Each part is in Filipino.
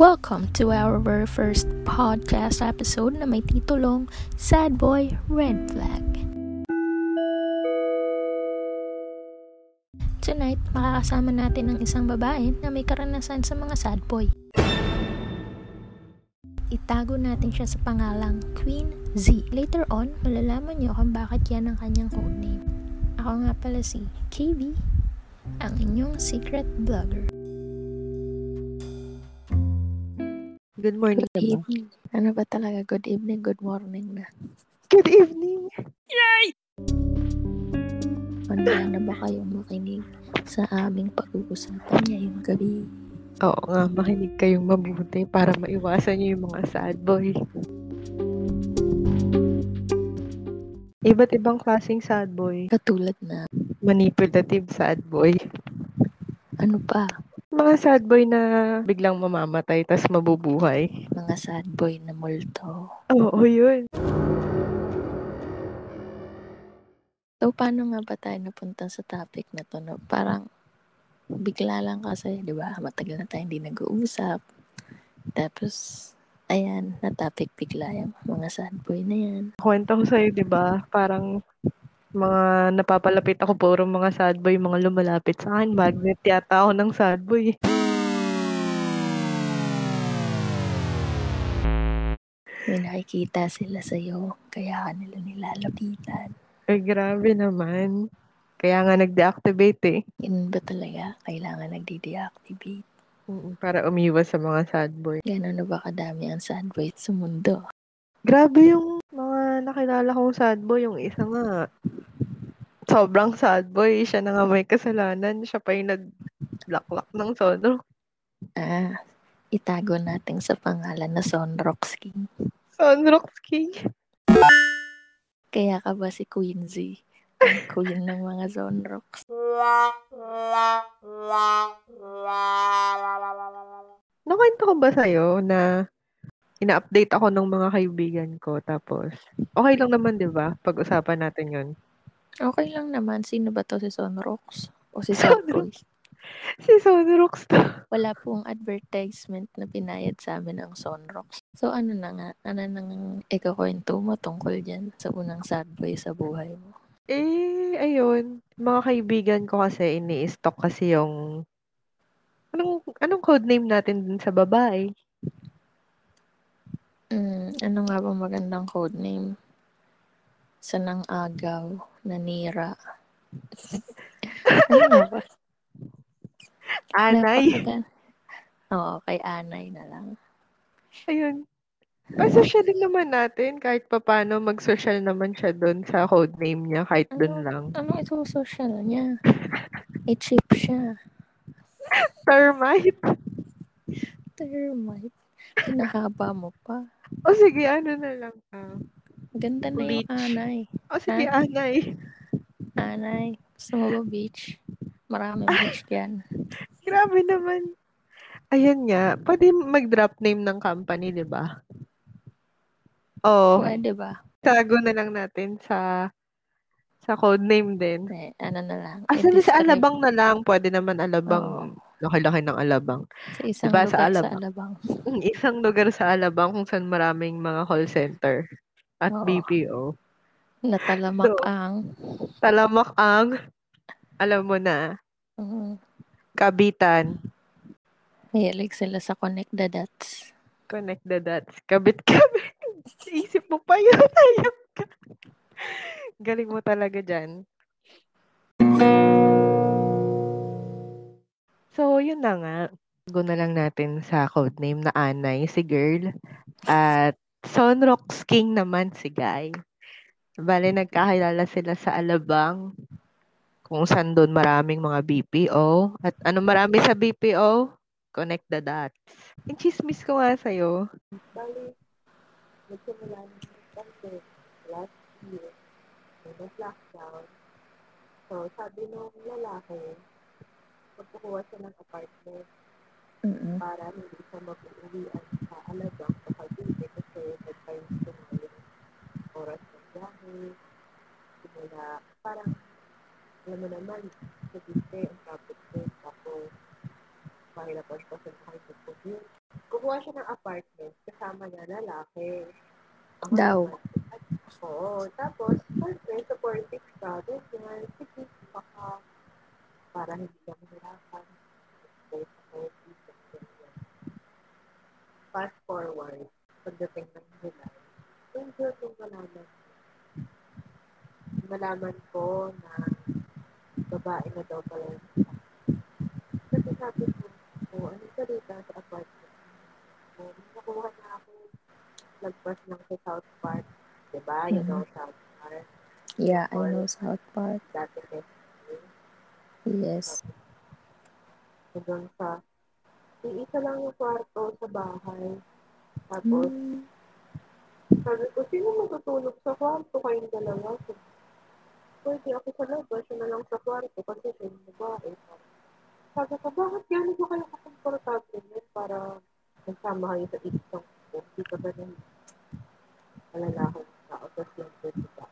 Welcome to our very first podcast episode na may titulong Sad Boy Red Flag. Tonight, makakasama natin ang isang babae na may karanasan sa mga sad boy. Itago natin siya sa pangalang Queen Z. Later on, malalaman niyo kung bakit yan ang kanyang codename. Ako nga pala si KB, ang inyong secret vlogger. Good morning Good naman. evening. Ano ba talaga? Good evening, good morning na. Good evening. Handa na ba kayong makinig sa aming pag-uusapan ngayong gabi? Oo nga, makinig kayong mabuti para maiwasan niyo yung mga sad boy. Iba't ibang klaseng sad boy. Katulad na, Manipulative sad boy. ano pa, Mga sad boy na biglang mamamatay tas mabubuhay. mga sad boy na multo. Oo, yun. So, paano nga ba tayo napunta sa topic na to? No? Parang, bigla lang kasi, di ba? Matagal na tayo hindi nag-uusap. Tapos, ayan, na-topic bigla yung mga sad boy na yan. Kwento ko sa'yo, di ba? Parang mga napapalapit ako puro mga sad boy, mga lumalapit sa akin. Magnet yata ako ng sad boy. May nakikita sila sa'yo, kaya ka nila nilalapitan. Ay, grabe naman. Kaya nga nag-deactivate eh. Yun ba talaga? Kailangan nagdi-deactivate. Mm, Para umiwas sa mga sad boy. Gano'n na ba kadami ang sad boy sa mundo? Grabe yung nakilala kong sad boy. Yung isa nga, sobrang sad boy. Siya na nga may kasalanan. Siya pa yung nag-lock ng sono. Ah, itago natin sa pangalan na Sonrox King. Sonrox King. Kaya ka ba si? Ang queen ng mga Sonrox. Nakwento ko ba sa'yo na ina-update ako ng mga kaibigan ko. Tapos, okay lang naman, di ba? Pag-usapan natin yun. Okay lang naman. Sino ba to si Sonrox? O si Boy? Si Sonrox to. Wala pong advertisement na pinayad sa amin ang Sonrox. So ano na nga? Ano nang ikakwento mo tungkol dyan sa unang sad boy sa buhay mo? Eh, ayun. Mga kaibigan ko kasi ini-stock kasi yung Anong anong code name natin dun sa babae? Mm, ano nga ba magandang code name? Sa nang agaw, nanira. ano nga ba? Anay. Napakagan- Oo, kay Anay na lang. Ayun. Pa-social din naman natin kahit papano mag-social naman siya doon sa code name niya kahit doon lang. Ano ito social niya? I-chip siya. Termite. Termite. Pinahaba mo pa. O sige, ano na lang. ah. Ganda na yung Bleach. Anay. o sige, Ah. Anay. Anay, gusto mo ba beach? Maraming beach yan. Grabe naman. Ayan nga. Pwede mag-drop name ng company, di ba? Oo. Pwede ba? Tago na lang natin sa sa code name din. Eh, ano na lang. Na sa Alabang na lang. Pwede naman Alabang. Laki-laki ng Alabang. Sa isang Diba, lugar sa sa Alabang? Alabang. Mm, Isang lugar sa Alabang kung saan maraming mga call center at Oo. BPO. Natalamak So, ang Talamak ang, alam mo na, mm, kabitan. mahilig sila sa connect the dots. Connect the dots. Kabit-kabit. Isip mo pa yun. Ka. Galing mo talaga dyan. So, yun na nga. Go na lang natin sa codename na Anay, si girl. At Sonrox King naman si guy. Bale, nagkakilala sila sa Alabang. Kung saan doon maraming mga BPO. At ano marami sa BPO? Connect the dots. Yung chismis ko nga sa'yo. Bale, nagsimula na kasi last year, may lockdown. So, sabi nung lalaki, magkukuha siya ng apartment Mm-mm. para hindi siya mag-uwian sa Alabang sa Cavite kasi nag-time siya na yung oras ng biyahe. Simula, parang, alam mo naman, sa Cavite, ang traffic din. Tapos, mahirapan pa sa kahit sa commute. kukuha siya ng apartment, kasama niya lalaki. Daw. at- Oo. Tapos, syempre, supportive ka. Ganyan. Sige, baka para hindi ka mahirapan. Okay, supportive ka, ganyan. Fast forward, pagdating ng July, yung June yung malaman ko. Malaman ko na babae na daw pala yung isa. Kasi sabi ko, oh, ano sa dito sa apartment? So, nakuha na ako lagpas ng sa South Park. Diba? You Mhm. know South Park. Yeah, I know South Park. Dati. Yes. Doon sa, iisa lang yung kwarto sa bahay. Tapos, Mm. sabi ko, sino matutulog sa kwarto kayong dalawa? So, pwede ako sa labas, siya na lang sa kwarto kasi siya yung babae. Sabi ko, bakit gano'n ba kayo kakomportable niyan para nagsama kayo sa isang ko? Hindi ka ba nang alalahan ng tao? Yung diba? Diba?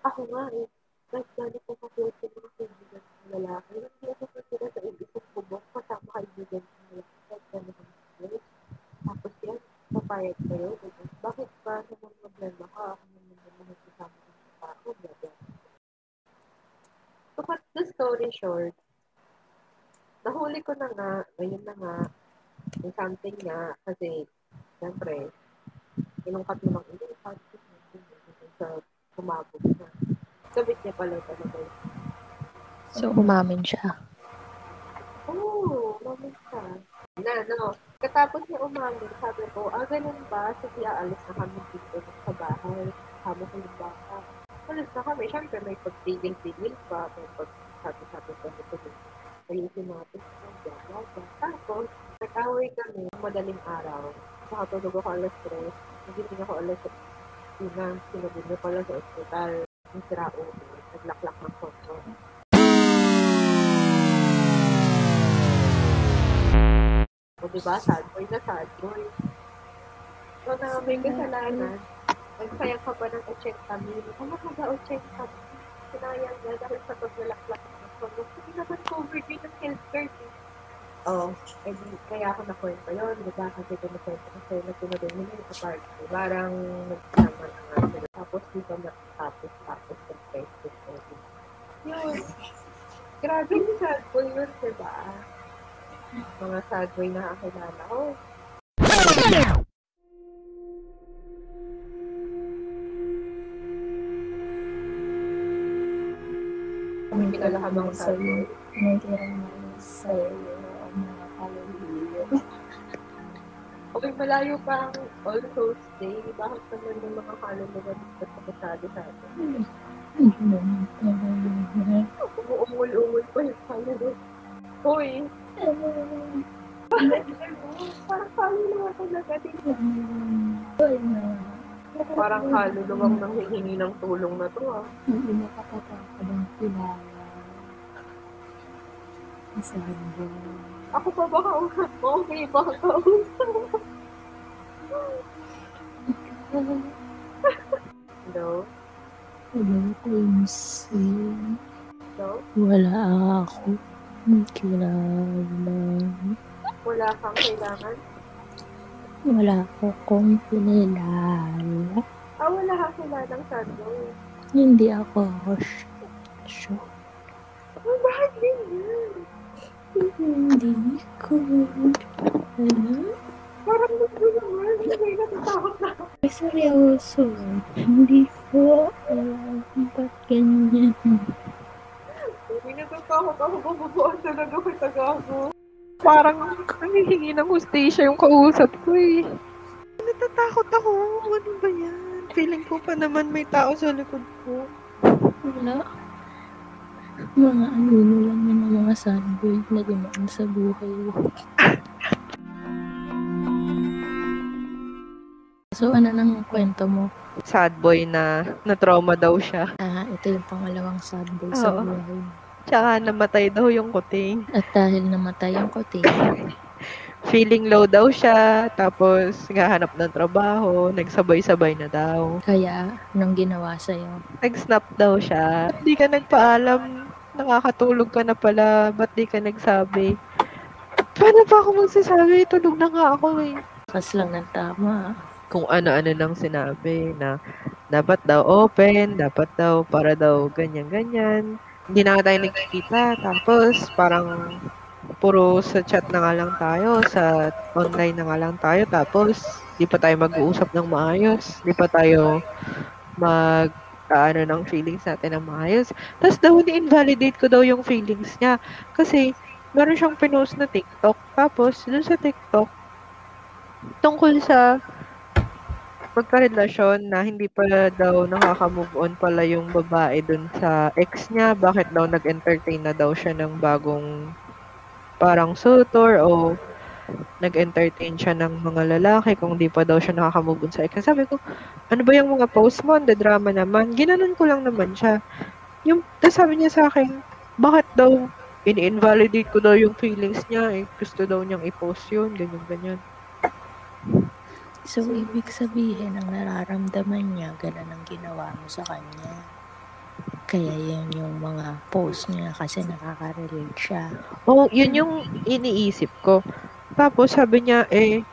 Ako nga eh. Kahit gano'n ko ka-close sa mga kaibigan ng lalaki, hindi ako kasira sa isang kubok kasama kaibigan ng lalaki. Kahit gano'n ko close. Tapos yan, papayag kayo. Diba? Bakit ba naman problema ka? Ako naman naman kasama ng tao. Blah, blah. To cut the story short, nahuli ko na nga, ngayon na nga, yung something nga, kasi, siyempre, inungkat mo ng inungkat, sa kumabog na. Sabit niya pala talaga yun. So, umamin siya. Oo, oh, umamin siya. Na, no. Katapos niya umamin, sabi ko, ah, ganun ba? Sige, aalis na kami dito sa bahay. Kama ko yung bata. Alis na kami. Siyempre, may pagtigil-tigil pa. May pagsabi-sabi pa dito. Ayusin natin. Tapos, nag-away kami madaling araw. Nakatulog ako alas 3. Nagising ako alas 1. Sinabog niya pala sa ospital. Yung sira ulo. Naglaklak ng kotso. O diba, sad boy na sad boy. So, na may kasalanan, nagsayang ka pa ng 80 mil. Ano ka ba 80 mil? Sinayang na dahil sa paglalaklak ng kondo. Hindi naman covered yun ng healthcare. Oh, eh, di, kaya ako nakwento yun. Diba? Kasi kumukwento ko sa'yo na tinudin mo yung apartment. Parang nagsama na nga sila. Tapos dito natapos tapos ng Facebook ko. Yun. Grabe yung sad boy yun, diba? Mga sad boy na kakilala ko. Kinalahamang sad boy. May tirang sa'yo Okay, malayo pa ang All Souls Day. Bakit naman yung mga kaluluwa dito sa kasali sa atin? Umuungol-ungol pa yung kaluluwa. Hoy! Parang kaluluwa talaga dito. Parang kaluluwang nang hihingi ng tulong na to ah. Hindi nakakatakad ang kilala. Sabi ba? Ako pa ba kausap mo? Okay ba kausap? Hello? Hello, Quincy. Hello? Wala ako. Kilala. Wala kang kailangan? Wala akong kinilala. Ah, wala kang kailangang sando. Hindi ako sure. Oh, bakit ganyan? Hindi ko alam. Parang gusto naman. Hindi natatakot na ako. Ay, seryoso. Hindi ko alam ba't ganyan. Hindi natatakot ako. Bababuan talaga ko tagago. Parang nangihingi ng hustisya yung kausap ko eh. Natatakot ako. Ano ba yan? Feeling ko pa naman may tao sa likod ko. Wala. Mga ano lang yun ng mga sunboy na dumaan sa buhay So, ano nang kwento mo? Sad boy na na-trauma daw siya. Ah, ito yung pangalawang sad boy sa Oo. buhay. Tsaka namatay daw yung kuting. At dahil namatay ang kuting, Feeling low daw siya. Tapos, gahanap ng trabaho. Nagsabay-sabay na daw. kaya nung ginawa sa'yo, Nag-snap daw siya. Hindi ka nagpaalam. Nakakatulog ka na pala. Ba't di ka nagsabi? Paano pa ako magsasabi? Tulog na nga ako eh. Kas lang ng tama. Kung ano-ano nang sinabi na dapat daw open, dapat daw para daw ganyan-ganyan. Hindi na tayo nagkikita. Tapos parang puro sa chat na nga lang tayo, sa online na nga lang tayo. Tapos di pa tayo mag-uusap ng maayos. Di pa tayo mag ano ng feelings natin ng maayos. Tapos daw, ni-invalidate ko daw yung feelings niya. Kasi, meron siyang pinost na TikTok. Tapos, dun sa TikTok, tungkol sa pagkarelasyon na hindi pala daw nakaka-move on pala yung babae dun sa ex niya. Bakit daw nag-entertain na daw siya ng bagong parang suitor o nag-entertain siya ng mga lalaki kung di pa daw siya nakaka-move on sa ex. Sabi ko, ano ba yung mga post mo? The drama naman. Ginanon ko lang naman siya. Yung, tapos sabi niya sa akin, bakit daw ini-invalidate ko daw yung feelings niya eh. Gusto daw niyang i-post yun, ganyan, ganyan. So, ibig sabihin, ang nararamdaman niya, ganun ang ginawa mo sa kanya. Kaya yan yung mga post niya kasi nakaka-relate siya. Oo, yun yung iniisip ko. Tapos sabi niya, eh,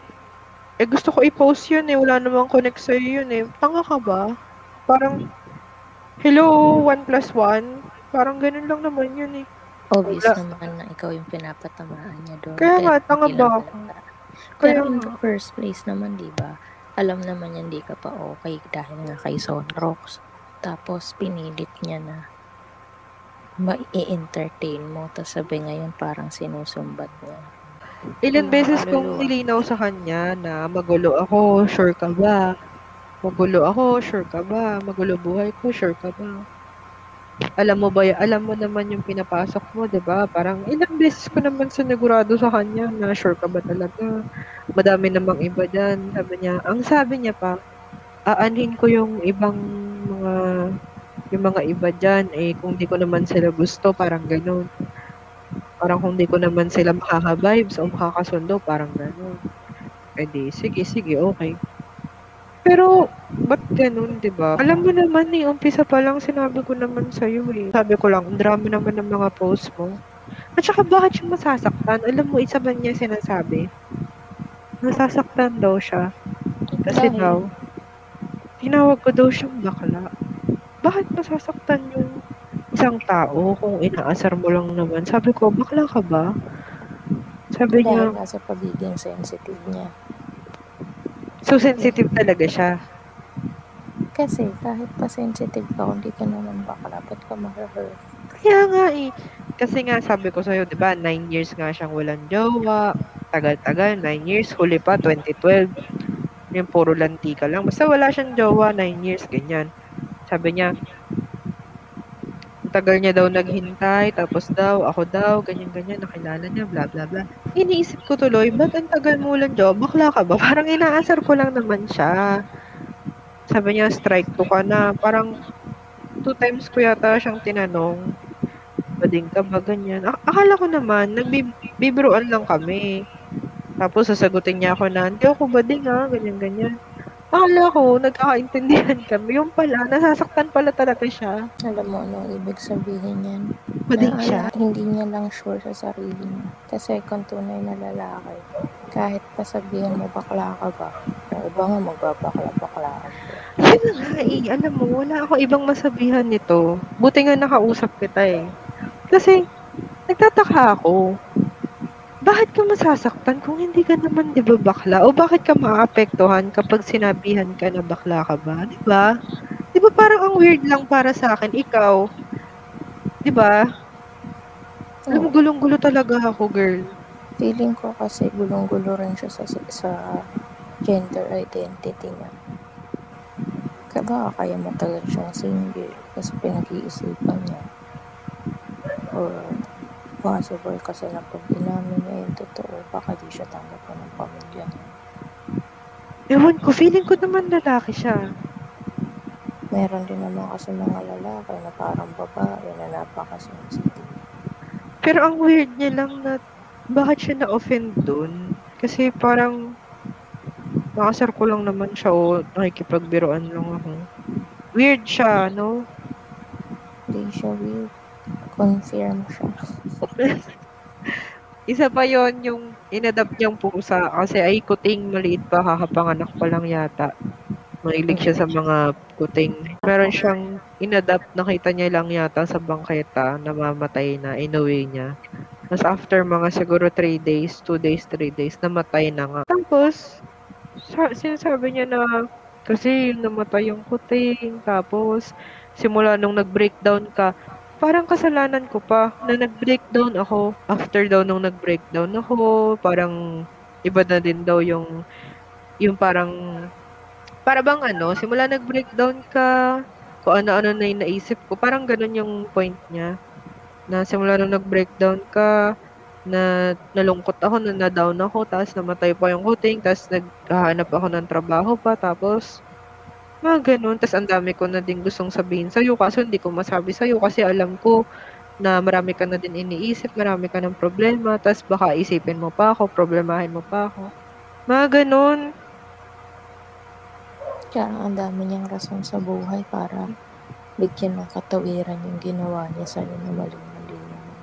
eh gusto ko i-post yun eh, wala namang connect sa'yo yun eh. Tanga ka ba? Parang, hello, 1 plus 1? Parang ganun lang naman yun eh. Obvious Wala. naman na ikaw yung pinapatamaan niya doon. Kaya nga, tanga ba ako? Pero in the first place naman, di ba? Alam naman niya hindi ka pa okay dahil nga kay Sonrox. Tapos pinilit niya na ma-entertain mo. Tapos sabi ngayon parang sinusumbat niya. Ilan beses kong nilinaw sa kanya na magulo ako, sure ka ba? Magulo ako, sure ka ba? Magulo buhay ko, sure ka ba? Alam mo ba, alam mo naman yung pinapasok mo, 'di ba? Parang ilang beses ko naman sinigurado sa kanya na sure ka ba talaga? Madami namang iba diyan. Sabi niya, ang sabi niya pa, aanhin ko yung ibang mga yung mga iba diyan eh kung di ko naman sila gusto, parang gano'n. Parang kung di ko naman sila makaka-vibes o makakasundo, parang gano'n. Eh di, sige, sige, okay. Pero, ba't ganun, di ba? Alam mo naman eh, umpisa pa lang sinabi ko naman sa'yo eh. Sabi ko lang, ang drama naman ng mga post mo. At saka bakit siya masasaktan? Alam mo, isa ba niya sinasabi? Nasasaktan daw siya. Kasi Dahil- daw, tinawag ko daw siyang bakla. Bakit masasaktan yung isang tao kung inaasar mo lang naman? Sabi ko, bakla ka ba? Sabi niya, Dahil nga sa pagiging sensitive niya. So sensitive talaga siya. Kasi kahit pa sensitive ka, kung di ka naman bakla, ba't ka ma-hurt? Kaya nga eh. Kasi nga sabi ko sa'yo, di ba, 9 years nga siyang walang jowa. Tagal-tagal, 9 years. Huli pa, 2012. Yung puro lantika lang. Basta wala siyang jowa, 9 years, ganyan. Sabi niya, tagal niya daw naghintay, tapos daw, ako daw, ganyan-ganyan, nakilala niya, bla bla bla. Iniisip ko tuloy, ba't ang tagal mo walang jowa? Bakla ka ba? Parang inaasar ko lang naman siya. Sabi niya, strike to ka na. Parang, two times ko yata siyang tinanong, bading ka ba ganyan? Ak- akala ko naman, nagbibiruan lang kami. Tapos sasagutin niya ako na, hindi ako bading ha, ganyan-ganyan. Akala ko, nagkakaintindihan kami. Yung pala, nasasaktan pala talaga siya. Alam mo anong ibig sabihin yan? Bading Na, siya. ano, hindi niya lang sure sa sarili niya. Kasi kung tunay na lalaki, kahit pa sabihin mo bakla ka ba, yung iba nga magbabakla-bakla ka. Yun na nga eh. Alam mo, wala ako ibang masabihan nito. Buti nga nakausap kita eh. Kasi, nagtataka ako. Bakit ka masasaktan kung hindi ka naman, di ba, bakla? O bakit ka maapektuhan kapag sinabihan ka na bakla ka ba? Di ba? Di ba parang ang weird lang para sa akin, ikaw. Di ba? Alam mo, Oo. gulong-gulo talaga ako, girl. Feeling ko kasi gulong-gulo rin siya sa, sa gender identity niya. Kaya baka kaya matagal siyang single kasi pinag-iisipan niya. Or possible kasi na pag inamin niya yung totoo, baka di siya tanggapin ng pamilya niya. Ewan ko, feeling ko naman lalaki siya. Meron din naman kasi mga lalaki na parang babae na napaka-sensitive. Pero ang weird niya lang na bakit siya na-offend dun? Kasi parang makasar ko lang naman siya o nakikipagbiroan lang ako. Weird siya, no? Hindi siya weird. Confirm siya. Isa pa yon yung inadapt niyang pusa kasi ay kuting maliit pa, kakapanganak pa lang yata. Mahilig siya sa mga kuting. Meron siyang inadapt, nakita niya lang yata sa bangketa, namamatay na, inuwi niya. Tapos after mga siguro 3 days, 2 days, 3 days, namatay na nga. Tapos, sa, sinasabi niya na kasi namatay yung kuting. Tapos, simula nung nag-breakdown ka, parang kasalanan ko pa na nag-breakdown ako. After daw nung nag-breakdown ako, parang iba na din daw yung yung parang para bang ano, simula nag-breakdown ka, kung ano-ano na yung naisip ko, parang ganun yung point niya. Na simula nung nag-breakdown ka, na nalungkot ako, na na-down ako, tapos namatay pa yung kuting, tapos naghahanap ako ng trabaho pa, tapos mga ganun. Tas ang dami ko na din gustong sabihin sa'yo kaso hindi ko masabi sa'yo kasi alam ko na marami ka na din iniisip, marami ka ng problema, tas baka isipin mo pa ako, problemahin mo pa ako. Mga ganun. Kaya ang dami niyang rason sa buhay para bigyan ng katawiran yung ginawa niya sa'yo na mali-mali naman.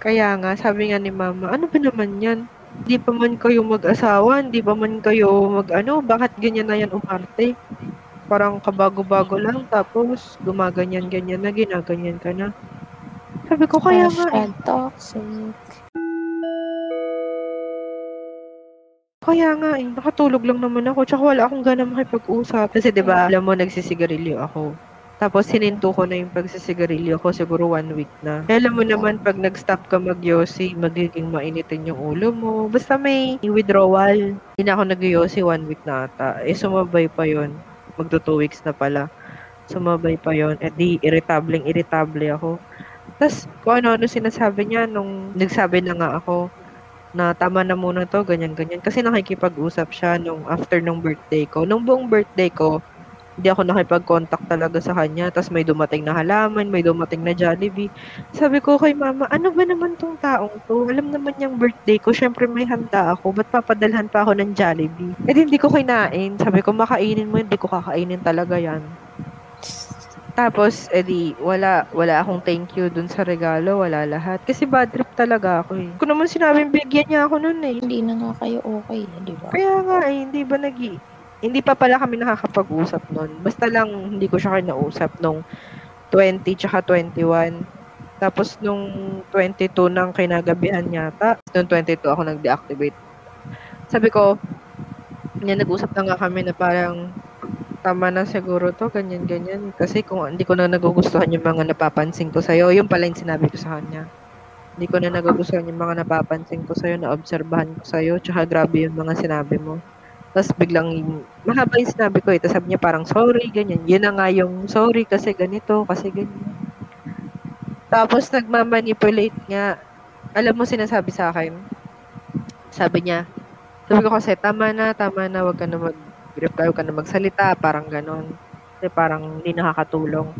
Kaya nga, sabi nga ni mama, ano ba naman yan? Hindi pa man kayo mag-asawa, hindi pa man kayo mag-ano, bakit ganyan na yan umarte? Parang kabago-bago lang, tapos gumaganyan-ganyan na, ginaganyan ka na. Sabi ko, kaya nga eh. Toxic. Kaya nga eh, nakatulog lang naman ako, tsaka wala akong gana makipag-usap. Kasi 'di ba, alam mo nagsisigarilyo ako. Tapos hininto ko na yung pagsisigarilyo ko siguro one week na. Eh, alam mo naman pag nag-stop ka mag-yosi, magiging mainitin yung ulo mo. Basta may withdrawal. Hindi na ako nag-yosi one week na ata. Eh sumabay pa yon Magto two weeks na pala. Sumabay pa yon Eh di irritableng irritable ako. Tapos kung ano-ano sinasabi niya nung nagsabi na nga ako, na tama na muna to, ganyan-ganyan. Kasi nakikipag-usap siya nung after nung birthday ko. Nung buong birthday ko, hindi ako nakipag-contact talaga sa kanya. Tapos may dumating na halaman, may dumating na Jollibee. Sabi ko kay mama, ano ba naman tong taong to? Alam naman yung birthday ko, syempre may handa ako. Ba't papadalhan pa ako ng Jollibee? Eh hindi ko kinain. Sabi ko, makainin mo, hindi ko kakainin talaga yan. Tapos, edi, wala, wala akong thank you dun sa regalo, wala lahat. Kasi bad trip talaga ako eh. Kung naman sinabing bigyan niya ako nun eh. Hindi na nga kayo okay, eh, di ba? Kaya nga eh, hindi ba nag hindi pa pala kami nakakapag-usap nun. Basta lang hindi ko siya kinausap nung 20 tsaka 21. Tapos nung 22 nang kinagabihan yata, nung 22 ako nag-deactivate. Sabi ko, niya nag-usap na nga kami na parang tama na siguro to, ganyan-ganyan. Kasi kung hindi ko na nagugustuhan yung mga napapansin ko sa'yo, yung pala yung sinabi ko sa kanya. Hindi ko na nagugustuhan yung mga napapansin ko sa'yo, na-obserbahan ko sa'yo, tsaka grabe yung mga sinabi mo. Tapos biglang, mahaba yung sinabi ko eh. Tapos sabi niya parang sorry, ganyan. Yun na nga yung sorry kasi ganito, kasi ganyan. Tapos nagmamanipulate nga. Alam mo sinasabi sa akin? Sabi niya, sabi ko kasi, tama na, tama na, wag ka na mag reply ka na magsalita, parang ganon. Kasi parang hindi nakakatulong.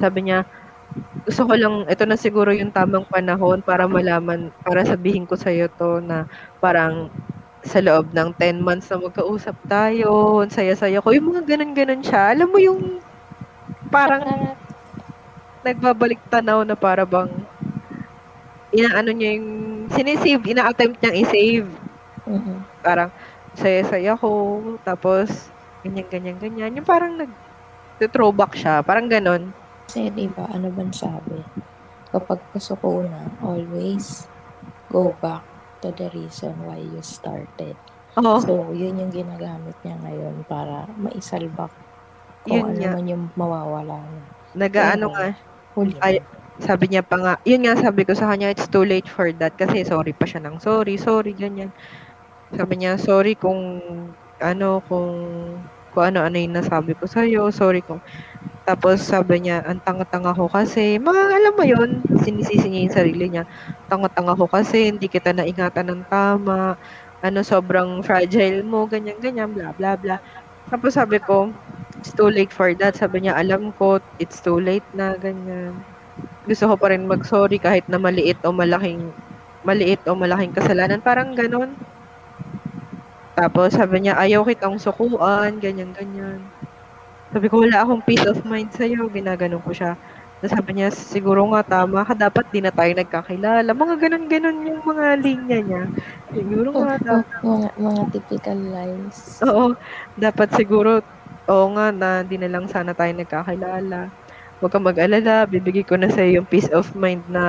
Sabi niya, gusto ko lang, ito na siguro yung tamang panahon para malaman, para sabihin ko sa'yo to na parang sa loob ng 10 months na magkausap tayo, saya-saya ko. Yung mga ganon-ganon siya. Alam mo yung parang nagbabalik tanaw na para bang inaano niya yung sinisave, ina-attempt niyang i-save. Mm-hmm. Parang, saya-saya ko, tapos, ganyan, ganyan, ganyan. Yung parang nag, throwback siya, parang ganon. Kasi, di ba, ano ba sabi? Kapag pasuko na, always go back to the reason why you started. Oo. So, yun yung ginagamit niya ngayon para maisalba kung Yun ano nga. man yung mawawala niya. Nag-ano Pero, nga, Huli. ay, sabi niya pa nga, yun nga sabi ko sa kanya, it's too late for that kasi sorry pa siya ng sorry, sorry, ganyan. Sabi niya, sorry kung ano, kung kung ano-ano yung nasabi ko sa'yo, sorry kung tapos sabi niya, ang tanga-tanga ko kasi, mga alam mo yun, sinisisi niya yung sarili niya, tanga-tanga ko kasi, hindi kita naingatan ng tama, ano, sobrang fragile mo, ganyan-ganyan, bla bla bla. Tapos sabi ko, it's too late for that. Sabi niya, alam ko, it's too late na, ganyan. Gusto ko pa rin mag-sorry kahit na maliit o malaking, maliit o malaking kasalanan. Parang ganon. Tapos sabi niya, ayaw kitang sukuan, ganyan-ganyan. Sabi ko, wala akong peace of mind sa'yo. Ginaganon ko siya. Tapos sabi niya, siguro nga tama ka, dapat di na tayo nagkakilala. Mga ganun-ganun yung mga linya niya. Siguro nga dapat. mga, mga typical lines. Oo, dapat siguro, oo nga na di na lang sana tayo nagkakilala. Huwag kang mag-alala, bibigay ko na sa'yo yung peace of mind na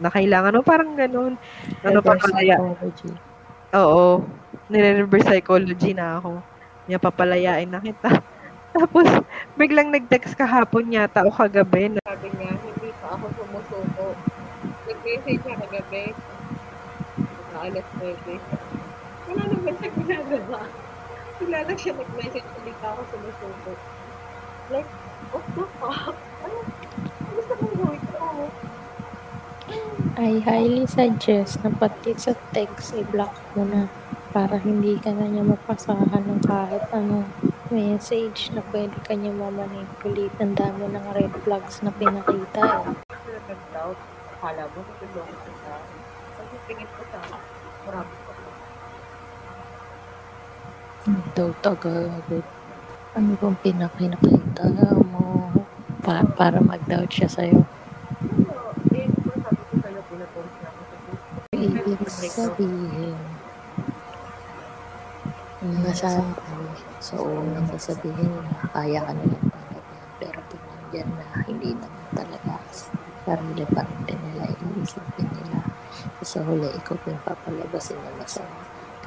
na kailangan mo. Parang ganun. Ano pa psychology. Oo, nire-reverse psychology na ako. Niya papalayain na kita. Tapos, biglang nag-text kahapon yata o kagabi. Na sabi niya, hindi pa ako sumusuko. Nag-message siya kagabi. Na alas 9. Wala naman siya ginagawa. Bigla lang siya nag-message, hindi pa ako sumusuko. Like, what the fuck? Ano? Ano gusto mong gawin ko? I highly suggest na pati sa text i-block mo na para hindi ka na niya mapasahan ng kahit anong message na pwede ka niya mamanipulate. Ang dami ng red flags na pinakita eh. Nag-doubt. Akala mo, natulungan kita. Kasi tingin ko sa marami ko. Doubt agad. Ano bang pinapinakita mo pa para mag-doubt siya sa'yo? Ko. Ibig sabihin, nasabi sa unang sasabihin na kaya ka nilang tanggapin pero pag nandyan na hindi naman talaga sarili pa rin din nila iniisipin nila sa huli ikaw pa yung papalabasin na masama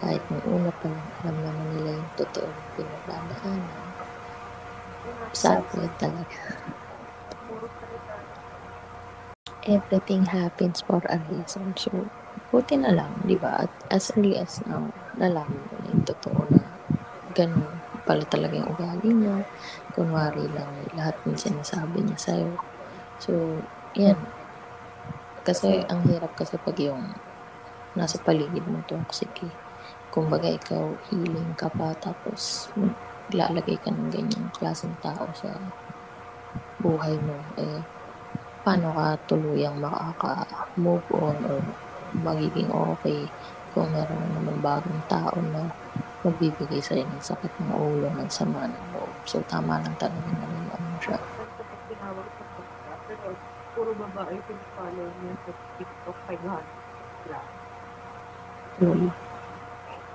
kahit may una pa lang alam naman nila yung totoo pinagdadaanan. Sabi talaga. Everything happens for a reason. So buti na lang di ba? At as early as now nalaman mo na yung totoo na ganun. Pala talaga yung ugali niya. Kunwari lang lahat ng sinasabi niya sa'yo. So yan. Kasi ang hirap kasi pag yung nasa paligid mo toxic eh. Kumbaga ikaw healing ka pa tapos lalagay ka ng ganyang klaseng tao sa buhay mo eh paano ka tuluyang makaka-move on or magiging okay kung meron naman bagong tao na magbibigay sa'yo ng sakit ng ulo ng sama ng loob. So, tama lang talaga na ano siya. Tinawag sa podcast, pero puro babae yung follow niya sa TikTok 500 lang. True.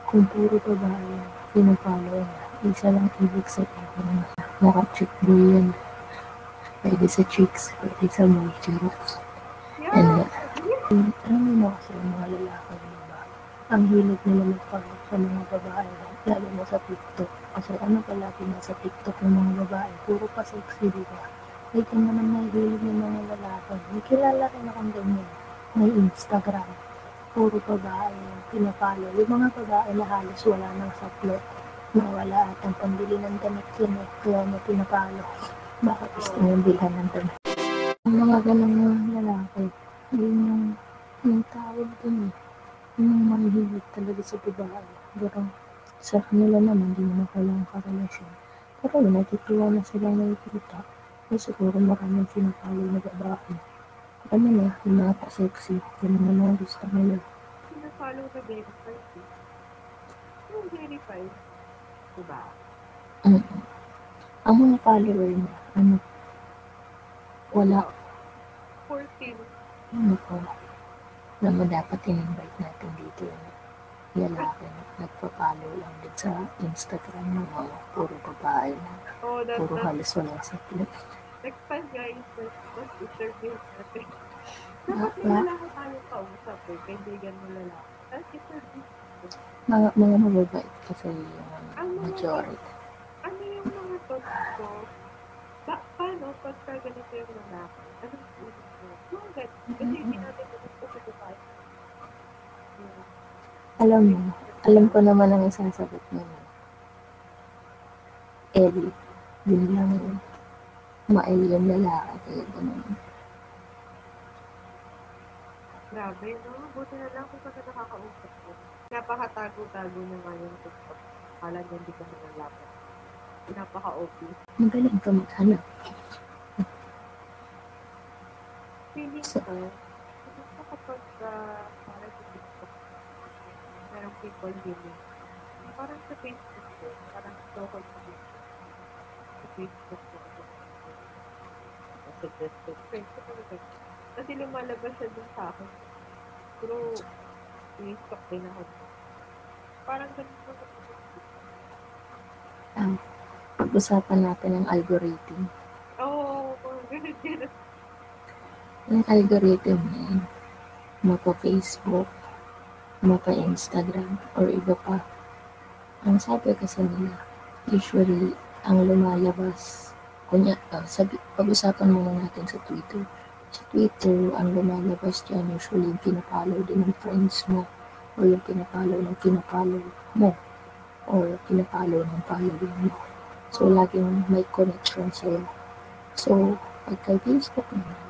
Kung puro babae sinupollow niya, isa lang ibig sabihin naka-chick boy yan. Pwede sa chicks, pwede sa boy, charot. And, uh, alam mo na kasi yung mga lalaki? Ang hilig nila mag-follow sa mga babae, lalo na sa TikTok. Kasi ano palagi nasa TikTok ng mga babae, puro pa sexy, di ba? Ay, kung naman nahihilig ng mga lalaki, may kilala rin akong ganyan. May Instagram. Puro babae yung pinapalo. Yung mga babae na halos wala ng saplot. Na wala at ang pambili ng damit yun eh. Kaya niya pinapalo. Bakit gusto niyang bilhan ng damit? Ang mga ganang lalaki, yun yung, yung tawag dun eh. Yung mahihilig talaga sa babae. Pero sa kanila naman, di naman kailangan karelasyon. Pero yun, natutuwa na silang nakikita. Kasi siguro maraming sinapalo na babae. Ano na, yung mga pa-sexy. Ganun na mga gusto nila. Pinafollow na verified eh. Yung verified, diba? Mm. Ang mga follower niya, ano, wala, 14. ano po, na mo dapat in-invite natin dito yung lalaki na nagpa-follow lang din sa Instagram ng mga puro babae na Oh, that, puro that, halos wala sa clip. next time guys, let's interview natin. Ah, Dapat may lalaki tayo kausap eh, kaibigan mo lalaki. Let's interview. Mga, mga mababait kasi yung majority. Ano yung mga thoughts ko? Ba, paano pagka ganito yung lalaki? Anong isip mo? Yung ganito. Kasi hindi natin gusto sa. Yung- Alam mo, alam ko naman ang isasagot mo. Ellie, yun lang yun. Mael yung lalaki, kaya ganun. Grabe, no? Buti na lang kung pagka nakakausap ko. Napakatago-tago na nga yung TikTok. Kala niya hindi ka nalalaman. Napaka-obvious. Magaling ka maghanap. Feeling So- ko, gusto kapag uh, parang sa TikTok, merong people healing. Parang sa Facebook ko, parang local sa Facebook. Sa Facebook ko. ko. Kasi lumalabas siya dun sa akin. Pero, i-stalk din ako. Parang ganun ko Pag-usapan natin ang algorithm. Oo, oh, ganun ganun. Yung algorithm na yan, mapa-Facebook, mapa-Instagram, or iba pa. Ang sabi kasi nila, usually, ang lumalabas, kunya, uh, sabi, pag-usapan muna natin sa Twitter. Sa Twitter, ang lumalabas dyan, usually, yung pinapollow din ng friends mo, or yung pinapollow ng pinapollow mo, or pinapollow ng following mo. So, laging may connection sa'yo. So, pagka Facebook naman,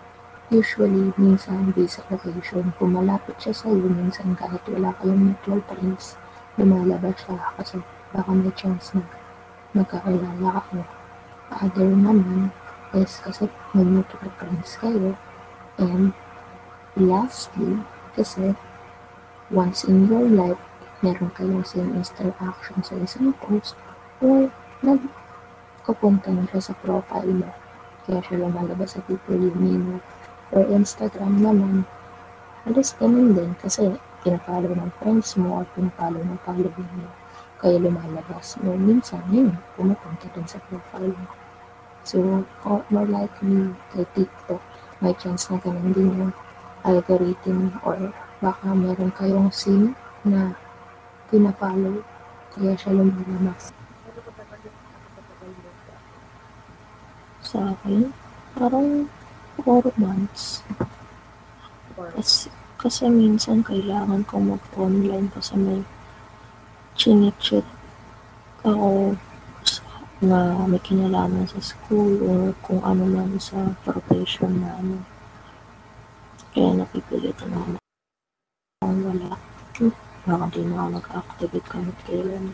usually, minsan, based sa location, kung malapit siya sa'yo, minsan kahit wala kayong mutual friends, lumalabas siya kasi baka may chance na magkakilala kayo. Other naman is kasi may mutual friends kayo. And lastly, kasi once in your life, meron kayong same interaction sa isang post or nagpupunta na siya sa profile mo. Kaya siya lumalabas sa people you know For Instagram naman, halos ganun din kasi pinapollow ng friends mo or pinapollow ng following mo. Kaya lumalabas mo. Minsan, yun, pumupunta dun sa profile mo. So, more likely kay TikTok, may chance na ganun din yung algorithm or baka meron kayong sim na pinapollow kaya siya lumalabas. Sa akin, parang 4 months. Kasi, kasi minsan kailangan ko mag-online kasi may chinet-check ako na may kinalaman sa school or kung ano man sa profession na ano. Kaya napipilitan na kung wala. Baka di na ako nag-activate kahit kailan.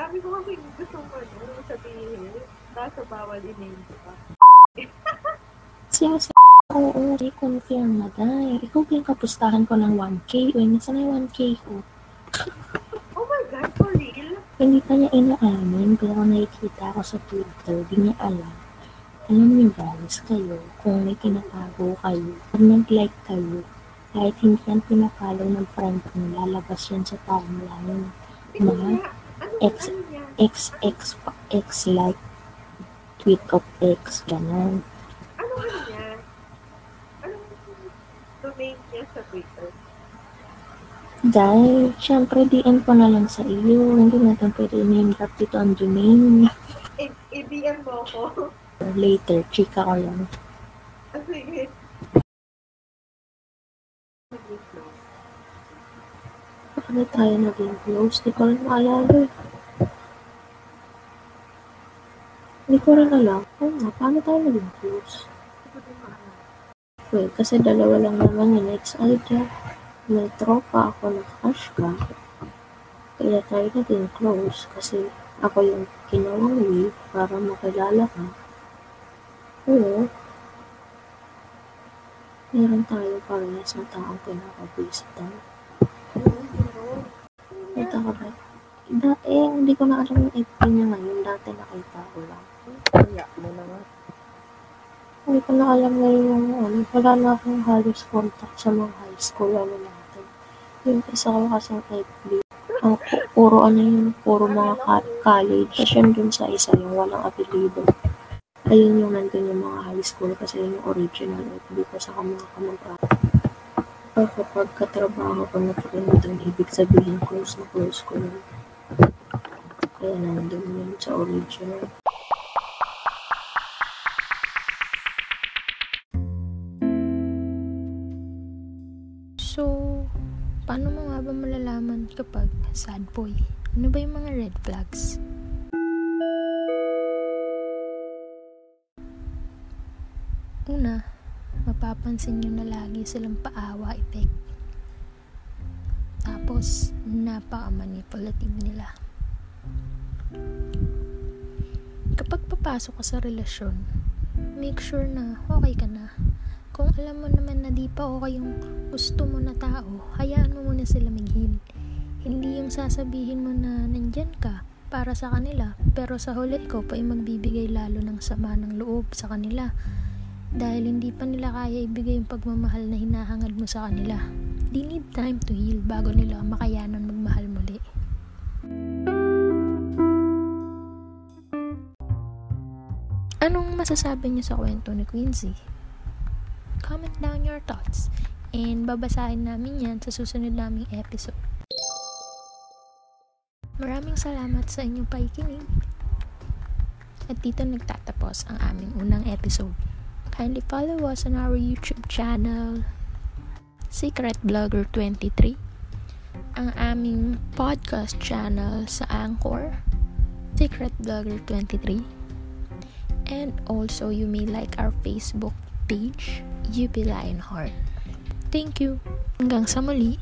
Sabi ko kasi gusto mo ano, sabihin, kaso bawal i-name ka. Siya sa oo, di confirm na dahil. Ikaw yung kapustahan ko ng 1K. Uy, nasa na yung 1K ko? oh my God, for real? Hindi pa niya inaamin, pero nakikita ko sa Twitter, di niya alam. Alam niyo guys, kayo, kung may tinatago kayo, pag nag-like kayo, kahit hindi yan pinapollow ng friend mo, lalabas yan sa timeline. Mga X, X, X, X, like, tweet of X, gano'n. Ano ano niya? Anong domain niya sa Twitter? Dahil, syempre, DM ko na lang sa iyo. Hindi natin pwede name drop dito ang domain. I- I-DM mo ako. Later, chika ko lang. Ah, sige. Paano tayo naging close? Di ko rin maalala. Hindi ko rin alam. Oo nga, paano tayo naging close? Well, kasi dalawa lang naman yung next idea. May tropa ako na crush ka. Kaya tayo naging close kasi ako yung kinawang way para makilala ka. Oo. Meron tayo parehas na taong pinaka-visitan. Ito ka ba? Da, eh, hindi ko na alam yung FB niya ngayon. Dati nakita ko lang. Kaya mo na. Hindi ko na alam ngayon yung ano. Wala na akong halos contact sa mga high school. Ano natin. Yung isa ko kasing FB. Ang pu- puro ano yun. Puro mga college. Tapos yun dun sa isa yung walang apelido. Ayun yung nandun yung mga high school kasi yun yung original FB ko sa mga kamag Pero kapag katrabaho ko na friend dun, ibig sabihin close na close ko yun. Kaya nandun yun sa original. Sad boy? Ano ba yung mga red flags? Una, mapapansin nyo na lagi silang paawa effect. Tapos, napaka-manipulative nila. Kapag papasok ka sa relasyon, make sure na okay ka na. Kung alam mo naman na di pa okay yung gusto mo na tao, hayaan mo muna sila mag-heal. Hindi yung sasabihin mo na nandyan ka para sa kanila, pero sa huli ikaw pa yung magbibigay lalo ng sama ng loob sa kanila. dahil hindi pa nila kaya ibigay yung pagmamahal na hinahangad mo sa kanila. They need time to heal bago nila makayanan magmahal muli. Anong masasabi niyo sa kwento ni Quincy? Comment down your thoughts and babasahin namin yan sa susunod naming episode. Maraming salamat sa inyong pakikinig. At dito nagtatapos ang aming unang episode. Kindly follow us on our YouTube channel, Secret Blogger 23, ang aming podcast channel sa Anchor, Secret Blogger 23, and also you may like our Facebook page, UP Lionheart. Thank you. Hanggang sa muli.